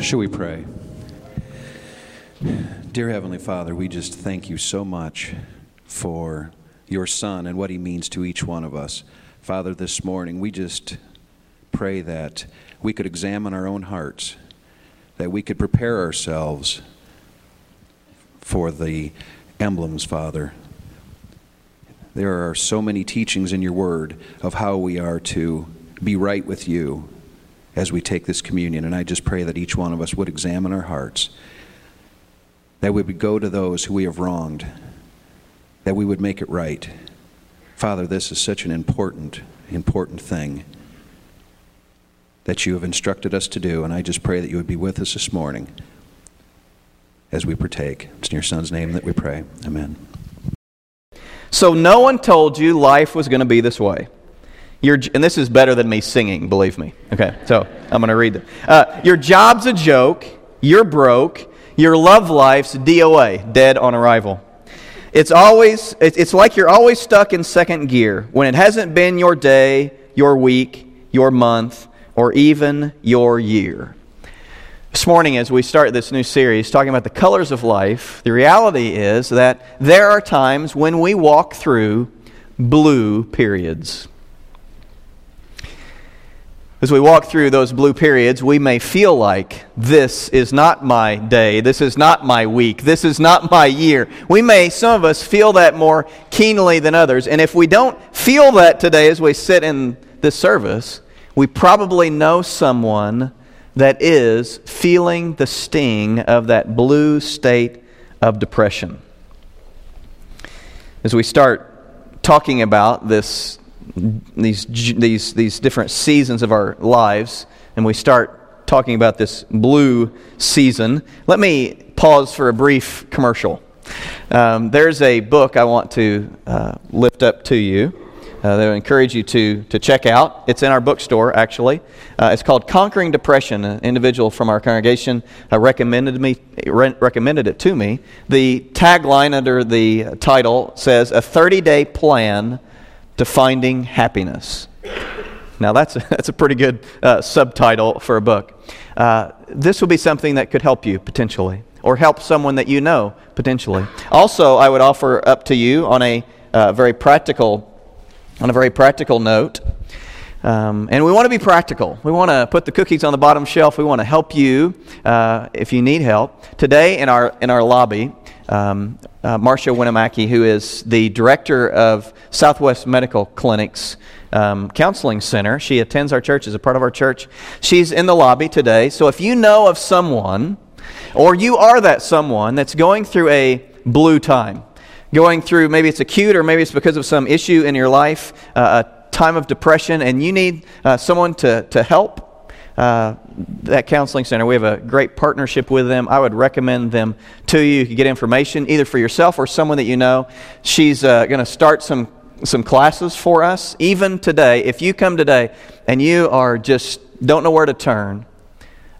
Should we pray? Dear Heavenly Father, we just thank you so much for your Son and what he means to each one of us. Father, this morning we just pray that we could examine our own hearts, that we could prepare ourselves for the emblems, Father. There are so many teachings in your word of how we are to be right with you as we take this communion. And I just pray that each one of us would examine our hearts, that we would go to those who we have wronged, that we would make it right. Father, this is such an important, important thing that you have instructed us to do, and I just pray that you would be with us this morning as we partake. It's in your Son's name that we pray. Amen. So, no one told you life was going to be this way. Your, and this is better than me singing, believe me. Okay, so I'm going to read them. Uh, your job's a joke. You're broke. Your love life's DOA, dead on arrival. It's always, it's like you're always stuck in second gear when it hasn't been your day, your week, your month, or even your year. This morning, as we start this new series talking about the colors of life, the reality is that there are times when we walk through blue periods. As we walk through those blue periods, we may feel like this is not my day, this is not my week, this is not my year. We may, some of us, feel that more keenly than others. And if we don't feel that today as we sit in this service, we probably know someone that is feeling the sting of that blue state of depression. As we start talking about this these, these, these different seasons of our lives, and we start talking about this blue season, let me pause for a brief commercial. Um, there's a book I want to uh, lift up to you uh, that I encourage you to, to check out. It's in our bookstore, actually. Uh, it's called Conquering Depression. An individual from our congregation uh, recommended, me, re- recommended it to me. The tagline under the title says, A 30 day plan to finding happiness. Now, that's a, that's a pretty good uh, subtitle for a book. Uh, this will be something that could help you potentially, or help someone that you know potentially. Also, I would offer up to you on a uh, very practical, on a very practical note. Um, and we want to be practical. We want to put the cookies on the bottom shelf. We want to help you uh, if you need help. Today in our in our lobby, um, uh, Marcia Winnemaki, who is the director of Southwest Medical Clinic's um, Counseling Center. She attends our church as a part of our church. She's in the lobby today. So if you know of someone, or you are that someone that's going through a blue time, going through maybe it's acute or maybe it's because of some issue in your life, uh, a time of depression, and you need uh, someone to, to help uh, that counseling center. We have a great partnership with them. I would recommend them to you. You can get information either for yourself or someone that you know. She's uh, going to start some some classes for us even today. If you come today and you are just don't know where to turn,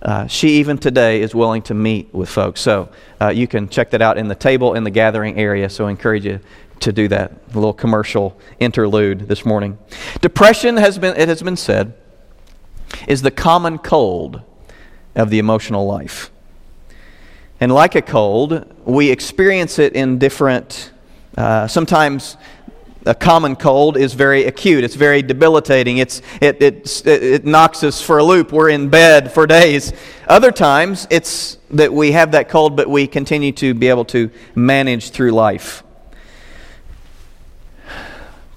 uh, she even today is willing to meet with folks. So uh, you can check that out in the table in the gathering area. So I encourage you to do that. A little commercial interlude this morning. Depression has been it has been said is the common cold of the emotional life. And like a cold, we experience it in different, uh, sometimes a common cold is very acute. It's very debilitating. It's, it, it, it knocks us for a loop. We're in bed for days. Other times, it's that we have that cold, but we continue to be able to manage through life.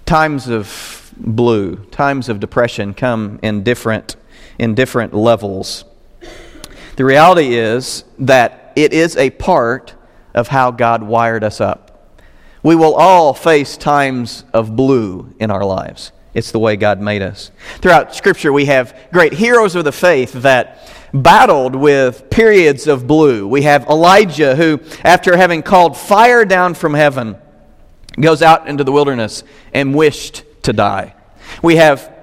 Times of blue, times of depression come in different in different levels. The reality is that it is a part of how God wired us up. We will all face times of blue in our lives. It's the way God made us. Throughout Scripture, we have great heroes of the faith that battled with periods of blue. We have Elijah, who, after having called fire down from heaven, goes out into the wilderness and wished to die. We have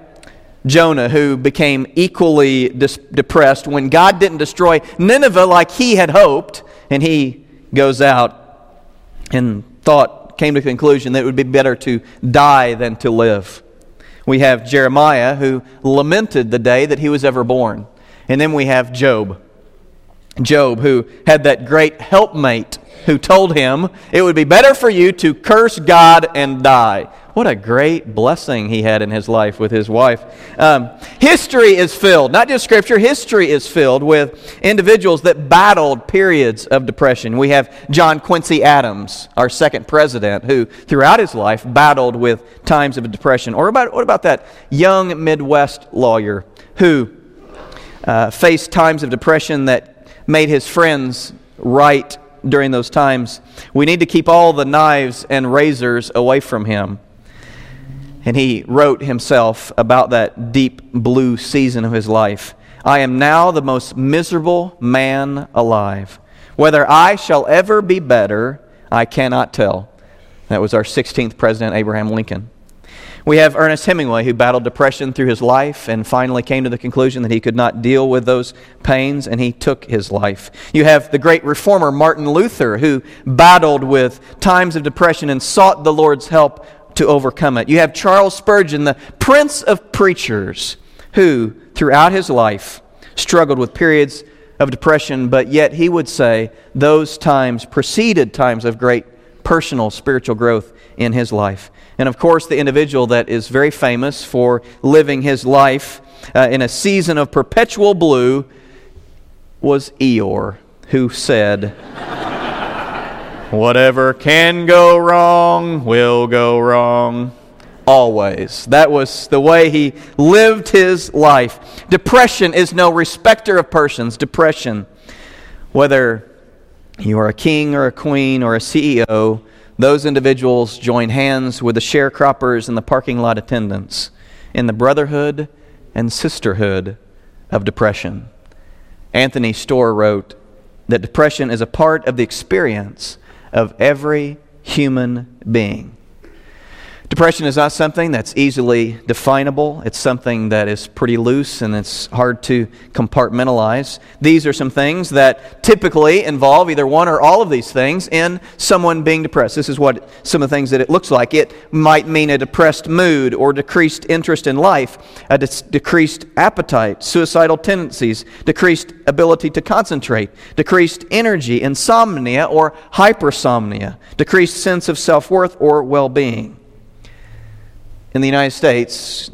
Jonah, who became equally dis- depressed when God didn't destroy Nineveh like he had hoped, and he goes out and thought, came to the conclusion that it would be better to die than to live. We have Jeremiah, who lamented the day that he was ever born. And then we have Job. Job, who had that great helpmate who told him, It would be better for you to curse God and die. What a great blessing he had in his life with his wife. Um, history is filled, not just scripture, history is filled with individuals that battled periods of depression. We have John Quincy Adams, our second president, who throughout his life battled with times of depression. Or about, what about that young Midwest lawyer who uh, faced times of depression that made his friends write during those times? We need to keep all the knives and razors away from him. And he wrote himself about that deep blue season of his life I am now the most miserable man alive. Whether I shall ever be better, I cannot tell. That was our 16th president, Abraham Lincoln. We have Ernest Hemingway, who battled depression through his life and finally came to the conclusion that he could not deal with those pains and he took his life. You have the great reformer Martin Luther, who battled with times of depression and sought the Lord's help to overcome it. You have Charles Spurgeon, the prince of preachers, who throughout his life struggled with periods of depression, but yet he would say those times preceded times of great personal spiritual growth in his life. And of course, the individual that is very famous for living his life uh, in a season of perpetual blue was Eeyore, who said, Whatever can go wrong will go wrong always. That was the way he lived his life. Depression is no respecter of persons. Depression, whether you are a king or a queen or a CEO, those individuals join hands with the sharecroppers and the parking lot attendants in the brotherhood and sisterhood of depression. Anthony Storr wrote that depression is a part of the experience of every human being. Depression is not something that's easily definable. It's something that is pretty loose and it's hard to compartmentalize. These are some things that typically involve either one or all of these things in someone being depressed. This is what some of the things that it looks like. It might mean a depressed mood or decreased interest in life, a de- decreased appetite, suicidal tendencies, decreased ability to concentrate, decreased energy, insomnia or hypersomnia, decreased sense of self worth or well being. In the United States,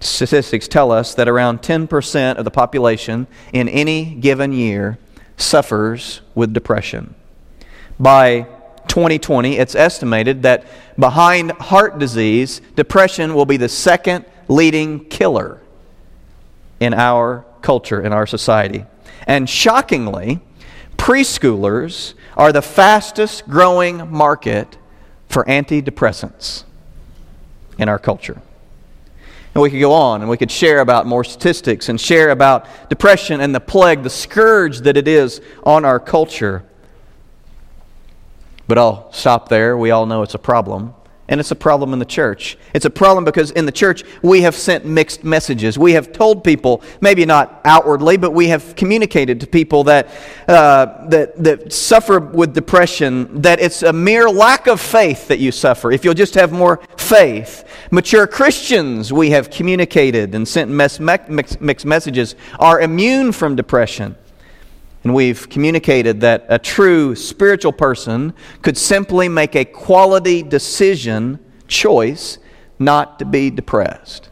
statistics tell us that around 10% of the population in any given year suffers with depression. By 2020, it's estimated that behind heart disease, depression will be the second leading killer in our culture, in our society. And shockingly, preschoolers are the fastest growing market for antidepressants in our culture. And we could go on and we could share about more statistics and share about depression and the plague, the scourge that it is on our culture. But I'll stop there. We all know it's a problem. And it's a problem in the church. It's a problem because in the church we have sent mixed messages. We have told people, maybe not outwardly, but we have communicated to people that, uh, that, that suffer with depression that it's a mere lack of faith that you suffer. If you'll just have more faith. Mature Christians, we have communicated and sent mixed messages, are immune from depression. And we've communicated that a true spiritual person could simply make a quality decision, choice, not to be depressed.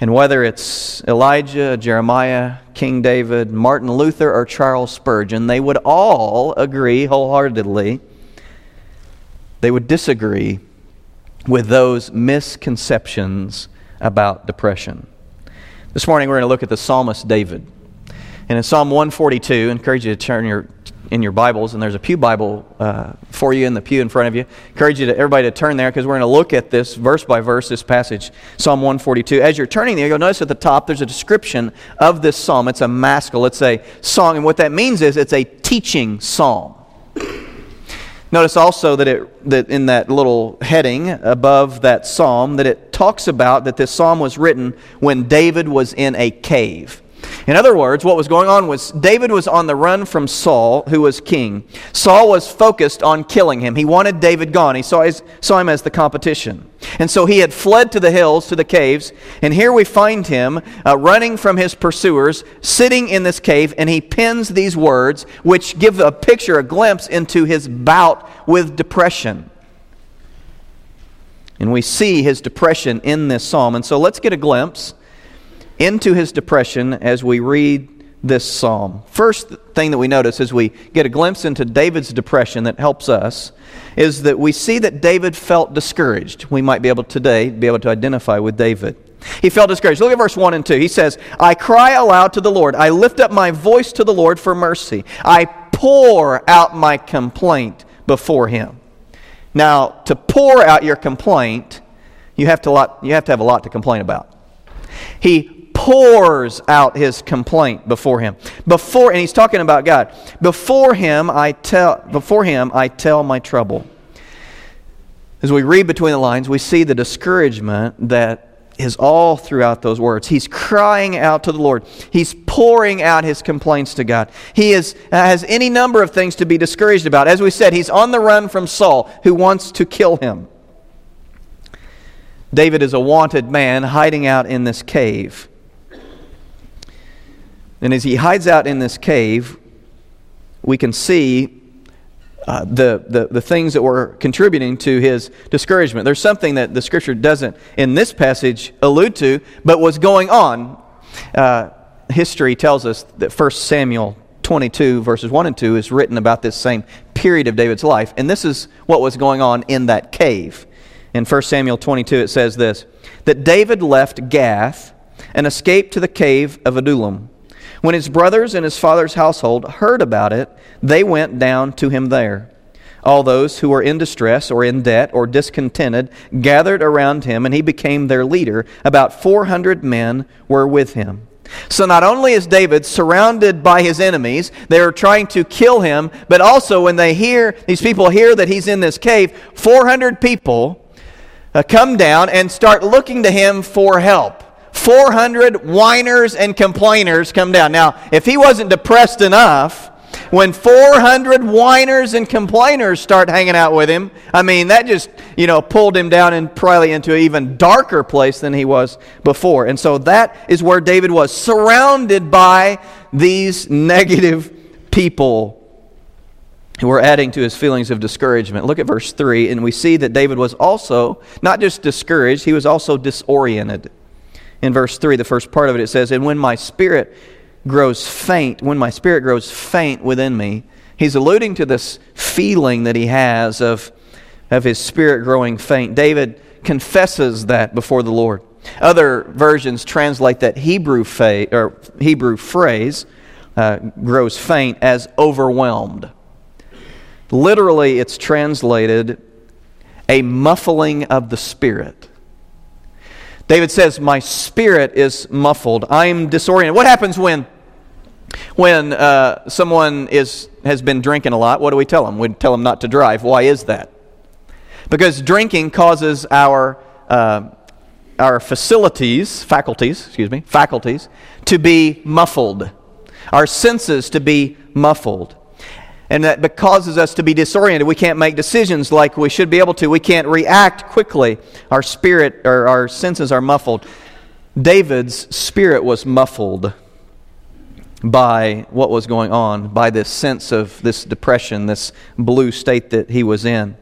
And whether it's Elijah, Jeremiah, King David, Martin Luther, or Charles Spurgeon, they would all agree wholeheartedly. They would disagree with those misconceptions about depression. This morning we're going to look at the psalmist David. And in Psalm 142, I encourage you to turn your in your Bibles, and there's a pew Bible uh, for you in the pew in front of you. I Encourage you to everybody to turn there because we're going to look at this verse by verse, this passage, Psalm 142. As you're turning there, you'll notice at the top there's a description of this psalm. It's a maskil, it's a song, and what that means is it's a teaching psalm. Notice also that, it, that in that little heading above that psalm, that it talks about that this psalm was written when David was in a cave. In other words, what was going on was David was on the run from Saul, who was king. Saul was focused on killing him. He wanted David gone. He saw, his, saw him as the competition. And so he had fled to the hills, to the caves, and here we find him uh, running from his pursuers, sitting in this cave, and he pens these words, which give a picture, a glimpse into his bout with depression. And we see his depression in this psalm. And so let's get a glimpse into his depression as we read this psalm. First thing that we notice as we get a glimpse into David's depression that helps us is that we see that David felt discouraged. We might be able today be able to identify with David. He felt discouraged. Look at verse 1 and 2. He says, I cry aloud to the Lord. I lift up my voice to the Lord for mercy. I pour out my complaint before him. Now, to pour out your complaint, you have to, lot, you have, to have a lot to complain about. He pours out his complaint before him. Before and he's talking about God. Before him I tell before him I tell my trouble. As we read between the lines, we see the discouragement that is all throughout those words. He's crying out to the Lord. He's pouring out his complaints to God. He is, has any number of things to be discouraged about. As we said, he's on the run from Saul, who wants to kill him. David is a wanted man hiding out in this cave. And as he hides out in this cave, we can see uh, the, the, the things that were contributing to his discouragement. There's something that the scripture doesn't, in this passage, allude to, but was going on. Uh, history tells us that 1 Samuel 22, verses 1 and 2, is written about this same period of David's life. And this is what was going on in that cave. In 1 Samuel 22, it says this that David left Gath and escaped to the cave of Adullam. When his brothers and his father's household heard about it, they went down to him there. All those who were in distress or in debt or discontented gathered around him, and he became their leader. About 400 men were with him. So not only is David surrounded by his enemies, they are trying to kill him, but also when they hear, these people hear that he's in this cave, 400 people uh, come down and start looking to him for help. 400 whiners and complainers come down. Now, if he wasn't depressed enough, when 400 whiners and complainers start hanging out with him, I mean, that just, you know, pulled him down and probably into an even darker place than he was before. And so that is where David was, surrounded by these negative people who were adding to his feelings of discouragement. Look at verse 3, and we see that David was also not just discouraged, he was also disoriented in verse 3, the first part of it, it says, And when my spirit grows faint, when my spirit grows faint within me, he's alluding to this feeling that he has of, of his spirit growing faint. David confesses that before the Lord. Other versions translate that Hebrew, fa- or Hebrew phrase, uh, grows faint, as overwhelmed. Literally, it's translated a muffling of the spirit. David says, My spirit is muffled. I'm disoriented. What happens when, when uh, someone is, has been drinking a lot? What do we tell them? We tell them not to drive. Why is that? Because drinking causes our, uh, our facilities, faculties, excuse me, faculties, to be muffled, our senses to be muffled and that causes us to be disoriented. We can't make decisions like we should be able to. We can't react quickly. Our spirit or our senses are muffled. David's spirit was muffled by what was going on, by this sense of this depression, this blue state that he was in.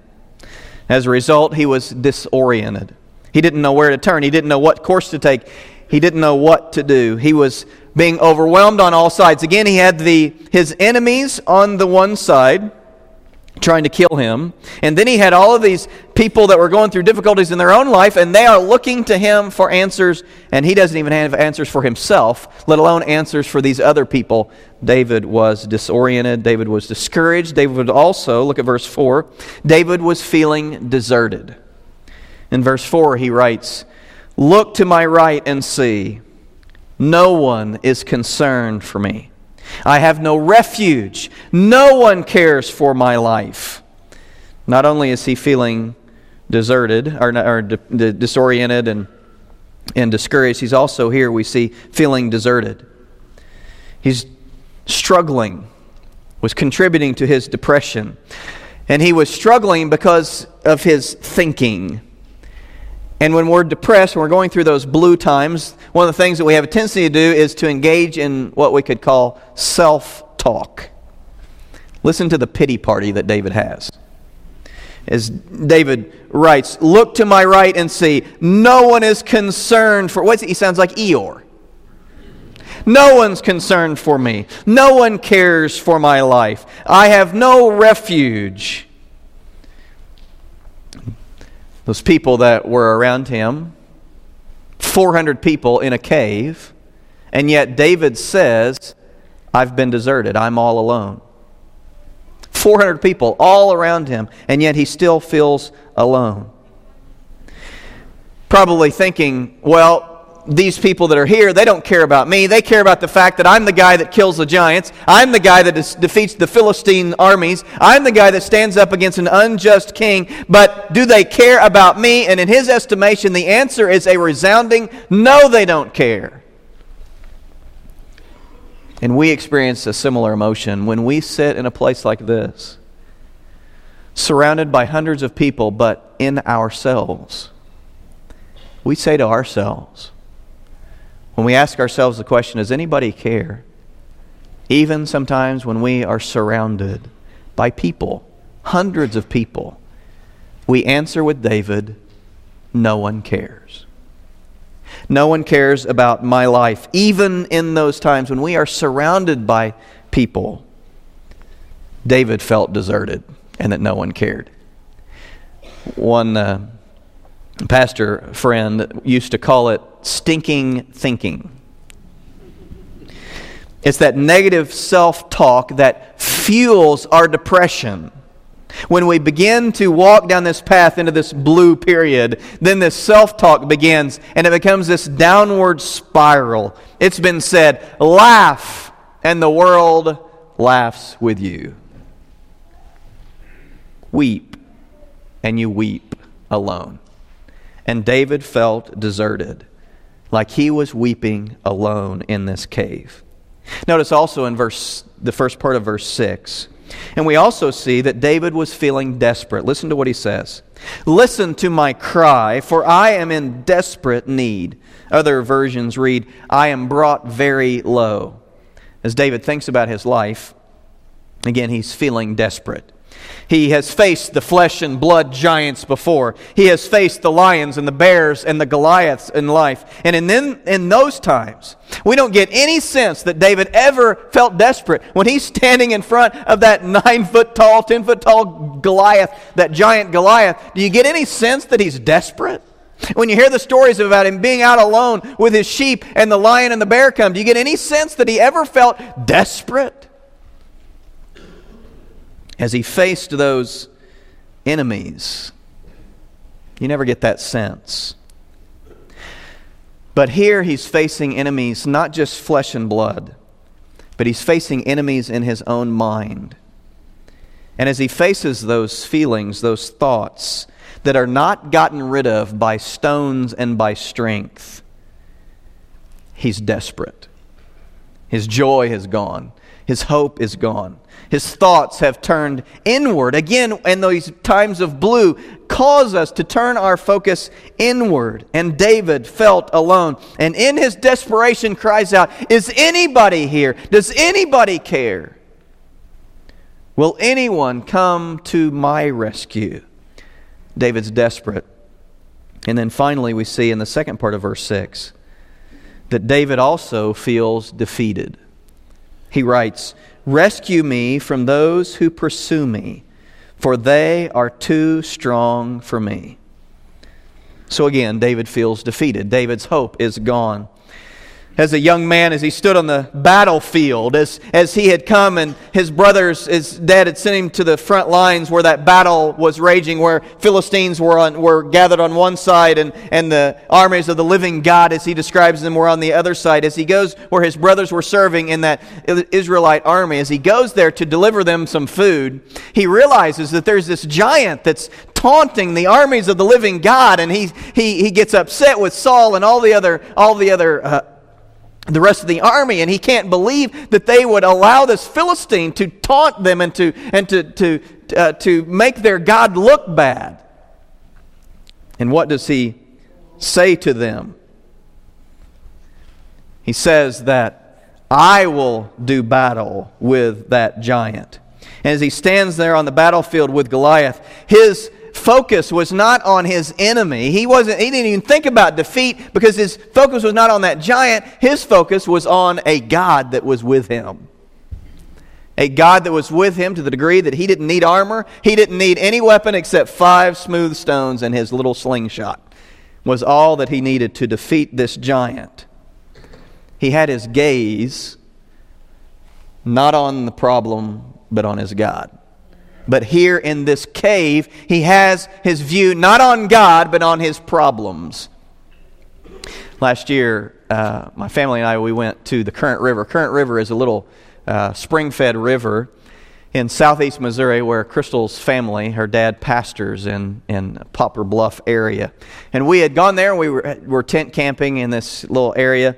As a result, he was disoriented. He didn't know where to turn, he didn't know what course to take, he didn't know what to do. He was being overwhelmed on all sides. Again, he had the, his enemies on the one side trying to kill him. And then he had all of these people that were going through difficulties in their own life, and they are looking to him for answers, and he doesn't even have answers for himself, let alone answers for these other people. David was disoriented. David was discouraged. David also, look at verse 4, David was feeling deserted. In verse 4, he writes, Look to my right and see. No one is concerned for me. I have no refuge. No one cares for my life. Not only is he feeling deserted or, or disoriented and, and discouraged, he's also here, we see, feeling deserted. He's struggling, was contributing to his depression. And he was struggling because of his thinking. And when we're depressed, when we're going through those blue times, one of the things that we have a tendency to do is to engage in what we could call self talk. Listen to the pity party that David has. As David writes, Look to my right and see, no one is concerned for. What's he sounds like Eeyore. No one's concerned for me. No one cares for my life. I have no refuge. Those people that were around him, 400 people in a cave, and yet David says, I've been deserted. I'm all alone. 400 people all around him, and yet he still feels alone. Probably thinking, well, these people that are here, they don't care about me. They care about the fact that I'm the guy that kills the giants. I'm the guy that defeats the Philistine armies. I'm the guy that stands up against an unjust king. But do they care about me? And in his estimation, the answer is a resounding no, they don't care. And we experience a similar emotion when we sit in a place like this, surrounded by hundreds of people, but in ourselves. We say to ourselves, when we ask ourselves the question, does anybody care? Even sometimes when we are surrounded by people, hundreds of people, we answer with David, no one cares. No one cares about my life, even in those times when we are surrounded by people. David felt deserted and that no one cared. One uh, pastor friend used to call it stinking thinking. It's that negative self talk that fuels our depression. When we begin to walk down this path into this blue period, then this self talk begins and it becomes this downward spiral. It's been said, laugh, and the world laughs with you. Weep, and you weep alone. And David felt deserted like he was weeping alone in this cave. Notice also in verse the first part of verse 6. And we also see that David was feeling desperate. Listen to what he says. Listen to my cry, for I am in desperate need. Other versions read, I am brought very low. As David thinks about his life, again, he's feeling desperate. He has faced the flesh and blood giants before. He has faced the lions and the bears and the Goliaths in life. And in, then, in those times, we don't get any sense that David ever felt desperate when he's standing in front of that nine foot tall, ten foot tall Goliath, that giant Goliath. Do you get any sense that he's desperate? When you hear the stories about him being out alone with his sheep and the lion and the bear come, do you get any sense that he ever felt desperate? As he faced those enemies. You never get that sense. But here he's facing enemies, not just flesh and blood, but he's facing enemies in his own mind. And as he faces those feelings, those thoughts that are not gotten rid of by stones and by strength, he's desperate. His joy has gone, his hope is gone. His thoughts have turned inward. Again, in these times of blue, cause us to turn our focus inward. And David felt alone. And in his desperation cries out, Is anybody here? Does anybody care? Will anyone come to my rescue? David's desperate. And then finally, we see in the second part of verse 6 that David also feels defeated. He writes, Rescue me from those who pursue me, for they are too strong for me. So again, David feels defeated. David's hope is gone as a young man as he stood on the battlefield, as, as he had come and his brothers, his dad had sent him to the front lines where that battle was raging, where Philistines were, on, were gathered on one side and, and the armies of the living God, as he describes them, were on the other side. As he goes where his brothers were serving in that Israelite army, as he goes there to deliver them some food, he realizes that there's this giant that's taunting the armies of the living God, and he, he, he gets upset with Saul and all the other, all the other uh, the rest of the army, and he can't believe that they would allow this Philistine to taunt them and to, and to, to, uh, to make their God look bad. And what does he say to them? He says that I will do battle with that giant. And as he stands there on the battlefield with Goliath, his focus was not on his enemy. He wasn't he didn't even think about defeat because his focus was not on that giant. His focus was on a God that was with him. A God that was with him to the degree that he didn't need armor, he didn't need any weapon except five smooth stones and his little slingshot. Was all that he needed to defeat this giant. He had his gaze not on the problem, but on his God. But here in this cave, he has his view not on God, but on his problems. Last year, uh, my family and I, we went to the Current River. Current River is a little uh, spring fed river in southeast Missouri where Crystal's family, her dad, pastors in, in Poplar Bluff area. And we had gone there and we were, were tent camping in this little area,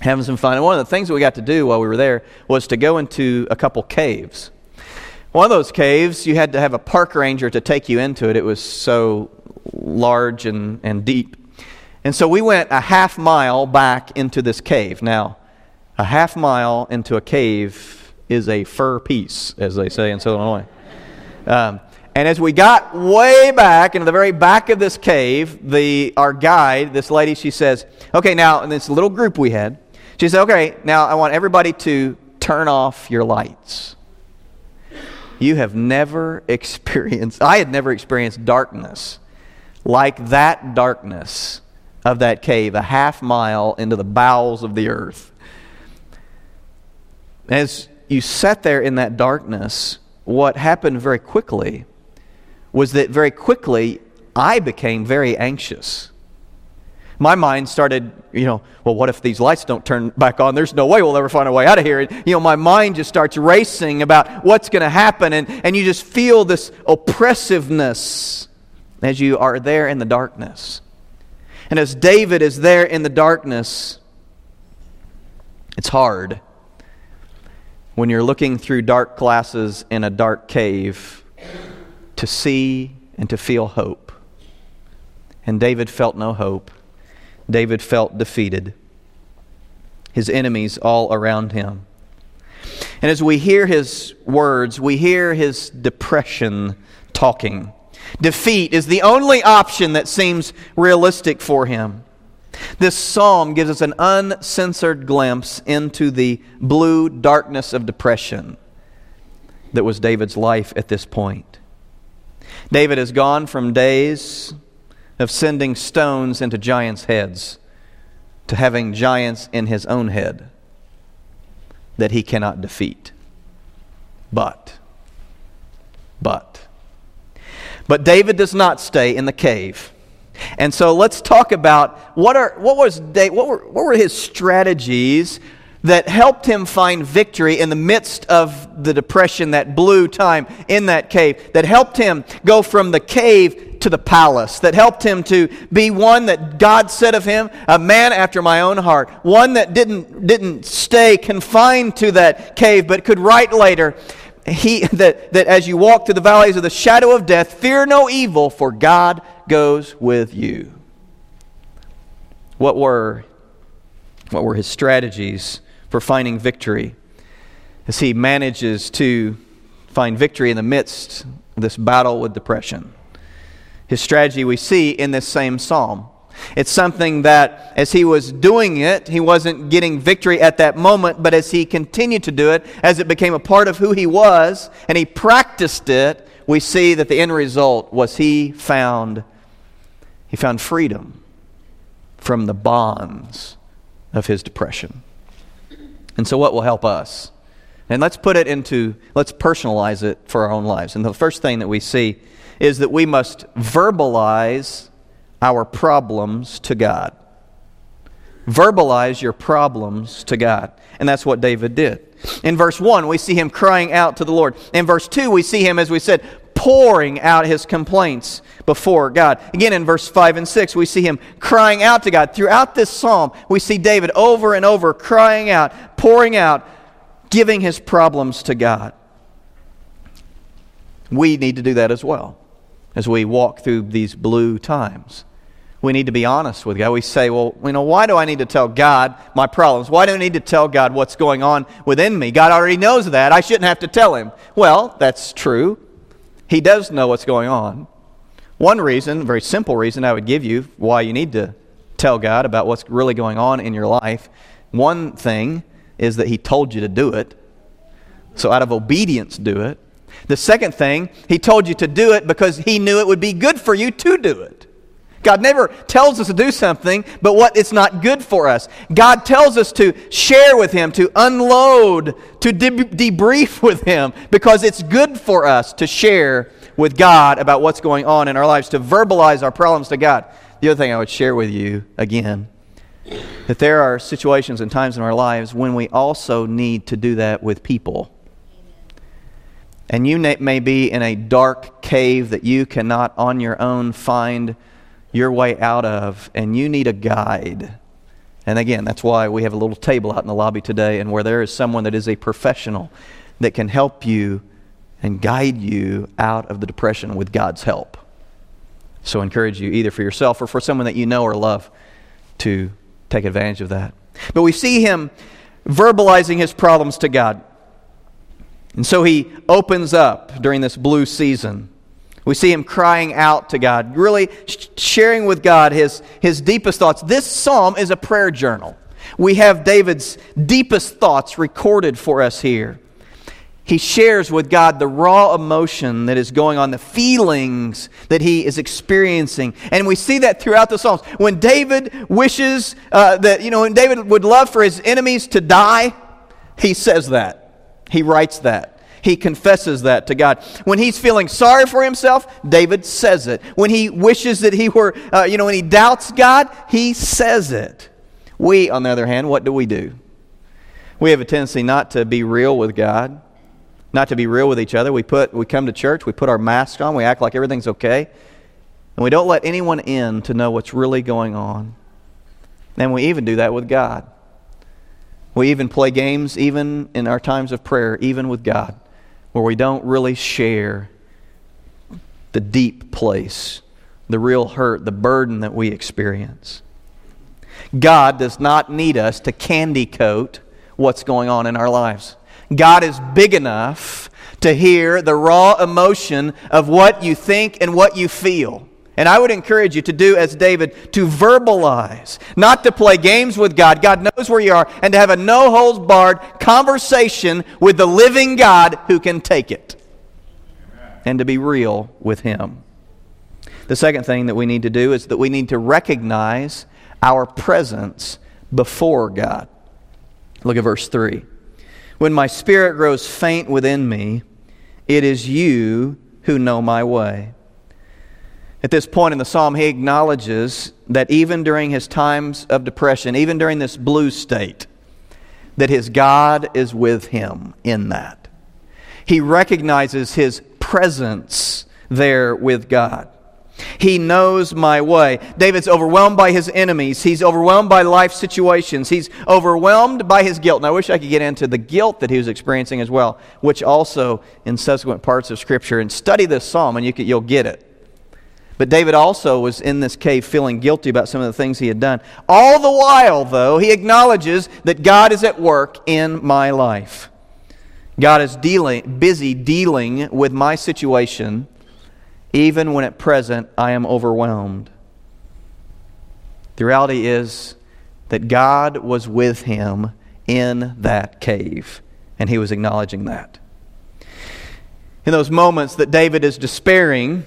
having some fun. And one of the things that we got to do while we were there was to go into a couple caves. One of those caves, you had to have a park ranger to take you into it. It was so large and, and deep. And so we went a half mile back into this cave. Now, a half mile into a cave is a fur piece, as they say in Southern Illinois. Um, and as we got way back into the very back of this cave, the, our guide, this lady, she says, Okay, now, in this little group we had, she said, Okay, now I want everybody to turn off your lights. You have never experienced, I had never experienced darkness like that darkness of that cave, a half mile into the bowels of the earth. As you sat there in that darkness, what happened very quickly was that very quickly I became very anxious my mind started, you know, well, what if these lights don't turn back on? There's no way we'll ever find a way out of here. And, you know, my mind just starts racing about what's going to happen. And, and you just feel this oppressiveness as you are there in the darkness. And as David is there in the darkness, it's hard when you're looking through dark glasses in a dark cave to see and to feel hope. And David felt no hope. David felt defeated, his enemies all around him. And as we hear his words, we hear his depression talking. Defeat is the only option that seems realistic for him. This psalm gives us an uncensored glimpse into the blue darkness of depression that was David's life at this point. David has gone from days of sending stones into giants' heads to having giants in his own head that he cannot defeat. But, but, but David does not stay in the cave. And so let's talk about what, are, what, was what, were, what were his strategies that helped him find victory in the midst of the depression, that blue time in that cave, that helped him go from the cave to the palace, that helped him to be one that God said of him, a man after my own heart, one that didn't, didn't stay confined to that cave, but could write later, he, that, that as you walk through the valleys of the shadow of death, fear no evil, for God goes with you. What were, what were his strategies for finding victory as he manages to find victory in the midst of this battle with depression? His strategy we see in this same psalm. It's something that as he was doing it, he wasn't getting victory at that moment, but as he continued to do it, as it became a part of who he was, and he practiced it, we see that the end result was he found he found freedom from the bonds of his depression. And so what will help us? And let's put it into let's personalize it for our own lives. And the first thing that we see is that we must verbalize our problems to God. Verbalize your problems to God. And that's what David did. In verse 1, we see him crying out to the Lord. In verse 2, we see him, as we said, pouring out his complaints before God. Again, in verse 5 and 6, we see him crying out to God. Throughout this psalm, we see David over and over crying out, pouring out, giving his problems to God. We need to do that as well as we walk through these blue times. We need to be honest with God. We say, well, you know, why do I need to tell God my problems? Why do I need to tell God what's going on within me? God already knows that. I shouldn't have to tell him. Well, that's true. He does know what's going on. One reason, very simple reason I would give you why you need to tell God about what's really going on in your life. One thing is that He told you to do it. So, out of obedience, do it. The second thing, He told you to do it because He knew it would be good for you to do it. God never tells us to do something, but what it's not good for us. God tells us to share with Him, to unload, to de- debrief with Him, because it's good for us to share with God about what's going on in our lives, to verbalize our problems to God. The other thing I would share with you again that there are situations and times in our lives when we also need to do that with people. And you may be in a dark cave that you cannot on your own find your way out of, and you need a guide. And again, that's why we have a little table out in the lobby today, and where there is someone that is a professional that can help you and guide you out of the depression with God's help. So I encourage you, either for yourself or for someone that you know or love, to take advantage of that. But we see him verbalizing his problems to God. And so he opens up during this blue season we see him crying out to God, really sharing with God his, his deepest thoughts. This psalm is a prayer journal. We have David's deepest thoughts recorded for us here. He shares with God the raw emotion that is going on, the feelings that he is experiencing. And we see that throughout the Psalms. When David wishes uh, that, you know, when David would love for his enemies to die, he says that. He writes that. He confesses that to God. When he's feeling sorry for himself, David says it. When he wishes that he were, uh, you know, when he doubts God, he says it. We, on the other hand, what do we do? We have a tendency not to be real with God, not to be real with each other. We, put, we come to church, we put our mask on, we act like everything's okay, and we don't let anyone in to know what's really going on. And we even do that with God. We even play games, even in our times of prayer, even with God where we don't really share the deep place, the real hurt, the burden that we experience. God does not need us to candy coat what's going on in our lives. God is big enough to hear the raw emotion of what you think and what you feel. And I would encourage you to do as David, to verbalize, not to play games with God. God knows where you are, and to have a no holds barred conversation with the living God who can take it. And to be real with Him. The second thing that we need to do is that we need to recognize our presence before God. Look at verse 3. When my spirit grows faint within me, it is you who know my way. At this point in the psalm, he acknowledges that even during his times of depression, even during this blue state, that his God is with him in that. He recognizes his presence there with God. He knows my way. David's overwhelmed by his enemies. He's overwhelmed by life situations. He's overwhelmed by his guilt. And I wish I could get into the guilt that he was experiencing as well, which also in subsequent parts of Scripture. And study this psalm, and you will get it. But David also was in this cave feeling guilty about some of the things he had done. All the while, though, he acknowledges that God is at work in my life. God is dealing, busy dealing with my situation, even when at present I am overwhelmed. The reality is that God was with him in that cave, and he was acknowledging that. In those moments that David is despairing,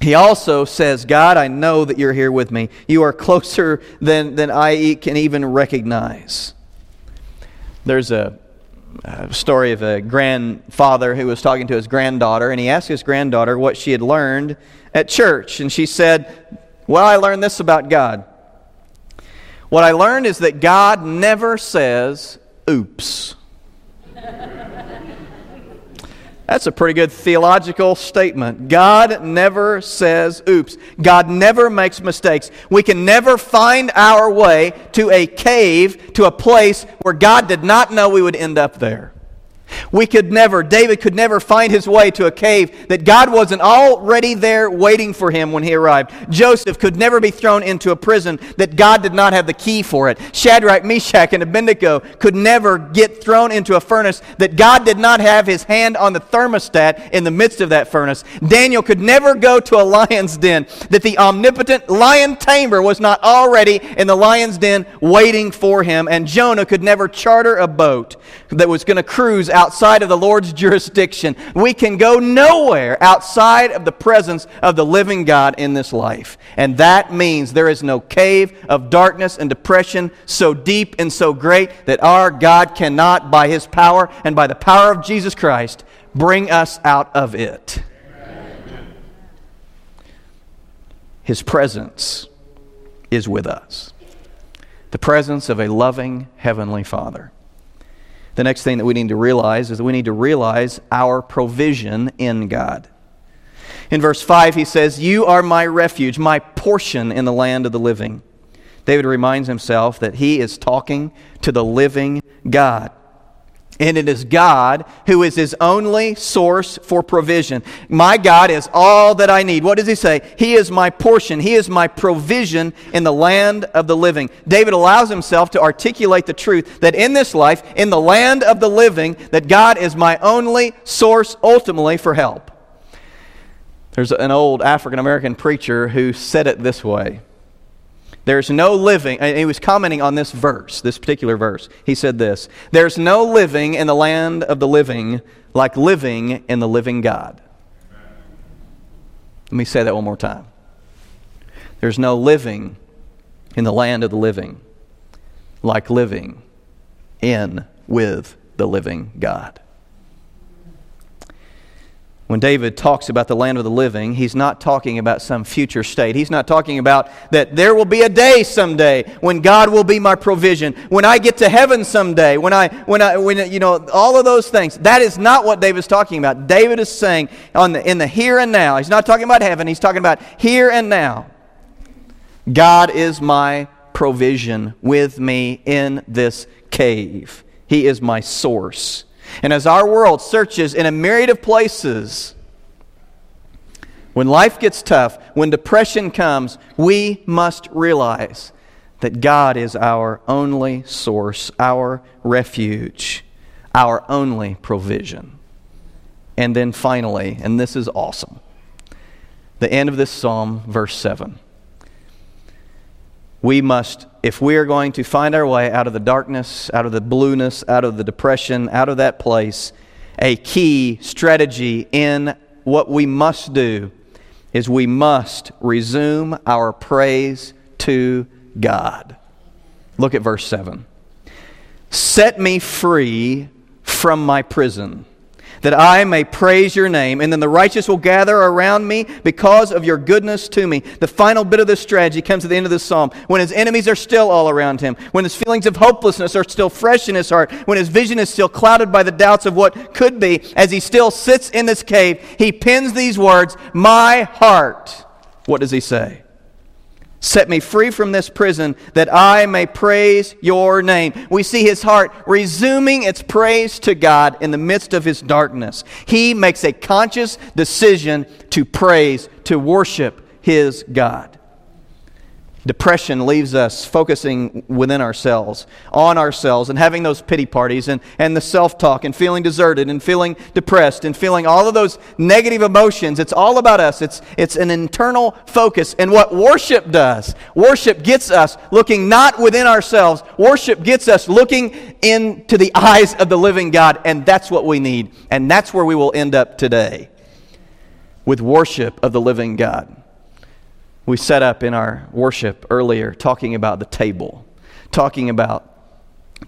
he also says, God, I know that you're here with me. You are closer than, than I can even recognize. There's a, a, story of a grandfather who was talking to his granddaughter, and he asked his granddaughter what she had learned at church. And she said, Well, I learned this about God. What I learned is that God never says, oops. That's a pretty good theological statement. God never says oops. God never makes mistakes. We can never find our way to a cave, to a place where God did not know we would end up there. We could never, David could never find his way to a cave that God wasn't already there waiting for him when he arrived. Joseph could never be thrown into a prison that God did not have the key for it. Shadrach, Meshach, and Abednego could never get thrown into a furnace that God did not have his hand on the thermostat in the midst of that furnace. Daniel could never go to a lion's den that the omnipotent lion tamer was not already in the lion's den waiting for him. And Jonah could never charter a boat that was going to cruise outside of the Lord's jurisdiction. We can go nowhere outside of the presence of the living God in this life. And that means there is no cave of darkness and depression so deep and so great that our God cannot, by his power and by the power of Jesus Christ, bring us out of it. His presence is with us. The presence of a loving Heavenly Father. The next thing that we need to realize is that we need to realize our provision in God. In verse 5, he says, You are my refuge, my portion in the land of the living. David reminds himself that he is talking to the living God. And it is God who is his only source for provision. My God is all that I need. What does he say? He is my portion. He is my provision in the land of the living. David allows himself to articulate the truth that in this life, in the land of the living, that God is my only source ultimately for help. There's an old African American preacher who said it this way. There's no living, and he was commenting on this verse, this particular verse. He said this There's no living in the land of the living like living in the living God. Let me say that one more time. There's no living in the land of the living like living in with the living God. When David talks about the land of the living, he's not talking about some future state. He's not talking about that there will be a day someday when God will be my provision, when I get to heaven someday, when I, when I, when, you know, all of those things. That is not what David's talking about. David is saying on the, in the here and now, he's not talking about heaven, he's talking about here and now. God is my provision with me in this cave. He is my source. And as our world searches in a myriad of places, when life gets tough, when depression comes, we must realize that God is our only source, our refuge, our only provision. And then finally, and this is awesome, the end of this psalm, verse 7 we must, if we are going to find our way out of the darkness, out of the blueness, out of the depression, out of that place, a key strategy in what we must do is we must resume our praise to God. Look at verse 7. Set me free from my prison that I may praise your name. And then the righteous will gather around me because of your goodness to me. The final bit of this strategy comes at the end of this psalm when his enemies are still all around him, when his feelings of hopelessness are still fresh in his heart, when his vision is still clouded by the doubts of what could be, as he still sits in this cave, he pins these words, My heart. What does he say? Set me free from this prison that I may praise your name. We see his heart resuming its praise to God in the midst of his darkness. He makes a conscious decision to praise, to worship his God. Depression leaves us focusing within ourselves, on ourselves, and having those pity parties and, and the self talk and feeling deserted and feeling depressed and feeling all of those negative emotions. It's all about us, it's, it's an internal focus. And what worship does, worship gets us looking not within ourselves, worship gets us looking into the eyes of the living God. And that's what we need. And that's where we will end up today with worship of the living God we set up in our worship earlier talking about the table, talking about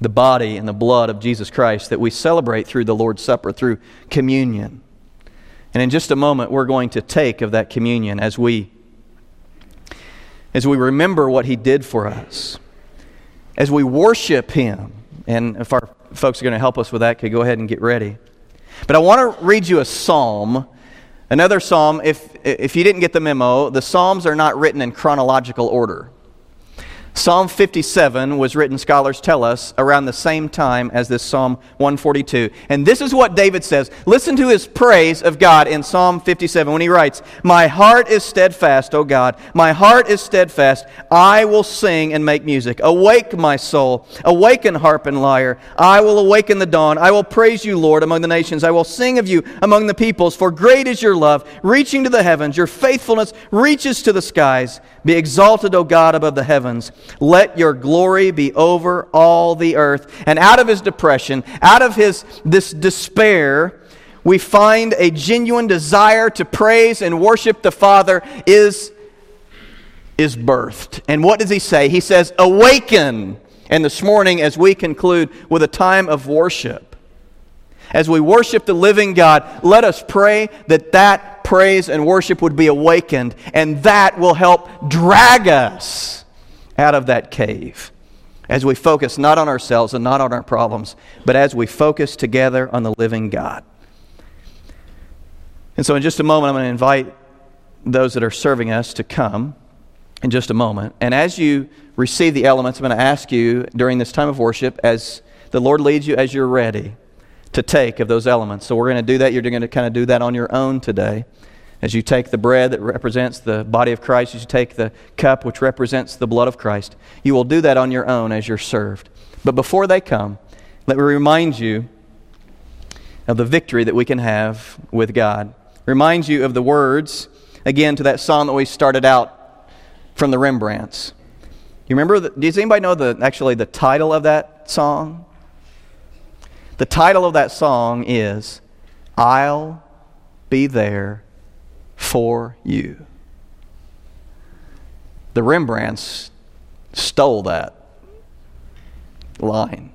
the body and the blood of Jesus Christ that we celebrate through the Lord's Supper, through communion. And in just a moment, we're going to take of that communion as we, as we remember what He did for us, as we worship Him. And if our folks are going to help us with that, could go ahead and get ready. But I want to read you a psalm. Another psalm, if, if you didn't get the memo, the psalms are not written in chronological order. Psalm 57 was written, scholars tell us, around the same time as this Psalm 142. And this is what David says. Listen to his praise of God in Psalm 57 when he writes, My heart is steadfast, O God. My heart is steadfast. I will sing and make music. Awake, my soul. Awaken, harp and lyre. I will awaken the dawn. I will praise you, Lord, among the nations. I will sing of you among the peoples. For great is your love, reaching to the heavens. Your faithfulness reaches to the skies. Be exalted, O God, above the heavens. Let your glory be over all the earth. And out of his depression, out of his this despair, we find a genuine desire to praise and worship the Father is, is birthed. And what does he say? He says, Awaken. And this morning, as we conclude with a time of worship, as we worship the living God, let us pray that that praise and worship would be awakened, and that will help drag us out of that cave as we focus not on ourselves and not on our problems, but as we focus together on the living God. And so, in just a moment, I'm going to invite those that are serving us to come in just a moment. And as you receive the elements, I'm going to ask you during this time of worship, as the Lord leads you, as you're ready, to take of those elements. So we're going to do that. You're going to kind of do that on your own today. As you take the bread that represents the body of Christ, as you take the cup which represents the blood of Christ, you will do that on your own as you're served. But before they come, let me remind you of the victory that we can have with God. Remind you of the words, again, to that song that we started out from the Rembrandts. You remember, the, does anybody know the, actually the title of that song? The title of that song is I'll Be There for You. The Rembrandts stole that line.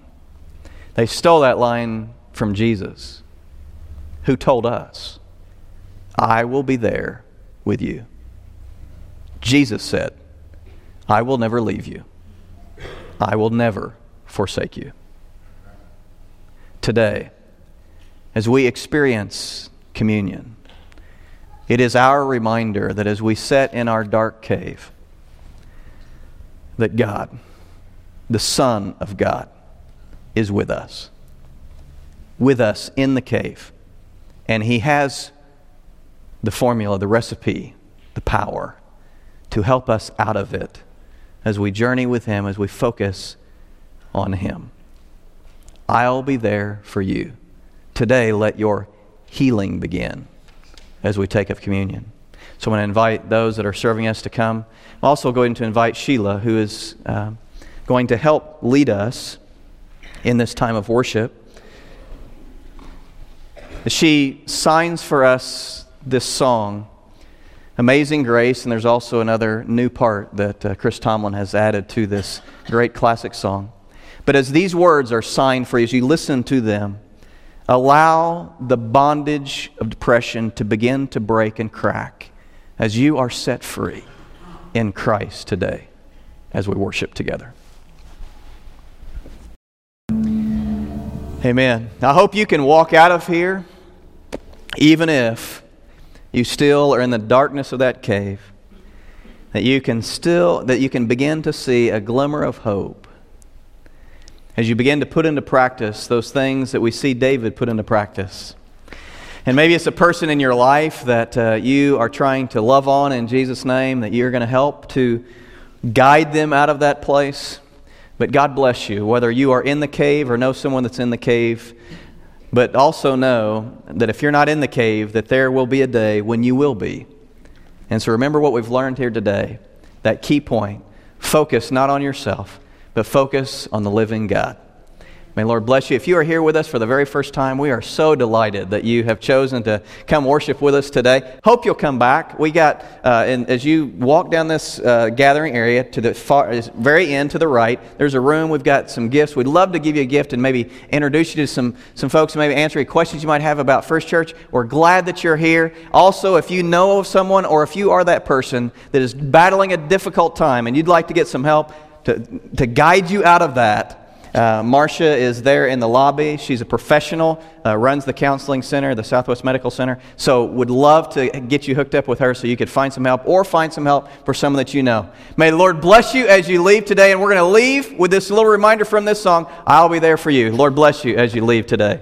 They stole that line from Jesus, who told us, I will be there with you. Jesus said, I will never leave you. I will never forsake you today as we experience communion. It is our reminder that as we sit in our dark cave, that God, the Son of God, is with us. With us in the cave. And He has the formula, the recipe, the power to help us out of it as we journey with Him, as we focus on Him. I'll be there for you. Today, let your healing begin as we take of communion. So I'm going to invite those that are serving us to come. I'm also going to invite Sheila, who is uh, going to help lead us in this time of worship. She signs for us this song, Amazing Grace, and there's also another new part that uh, Chris Tomlin has added to this great classic song. But as these words are signed for you, as you listen to them, allow the bondage of depression to begin to break and crack as you are set free in Christ today as we worship together. Amen. I hope you can walk out of here even if you still are in the darkness of that cave that you can still that you can begin to see a glimmer of hope as you begin to put into practice those things that we see David put into practice. And maybe it's a person in your life that uh, you are trying to love on in Jesus' name, that you're going to help to guide them out of that place. But God bless you, whether you are in the cave or know someone that's in the cave. But also know that if you're not in the cave, that there will be a day when you will be. And so remember what we've learned here today that key point focus not on yourself but focus on the living God. May Lord bless you. If you are here with us for the very first time, we are so delighted that you have chosen to come worship with us today. Hope you'll come back. We got, uh, and as you walk down this uh, gathering area to the far, very end to the right, there's a room. We've got some gifts. We'd love to give you a gift and maybe introduce you to some, some folks and maybe answer any questions you might have about First Church. We're glad that you're here. Also, if you know of someone or if you are that person that is battling a difficult time and you'd like to get some help, to, to guide you out of that, Uh, Marcia is there in the lobby. She's a professional, uh, runs the counseling center, the Southwest Medical Center. So, would love to get you hooked up with her so you could find some help or find some help for someone that you know. May the Lord bless you as you leave today. And we're going to leave with this little reminder from this song I'll be there for you. Lord bless you as you leave today.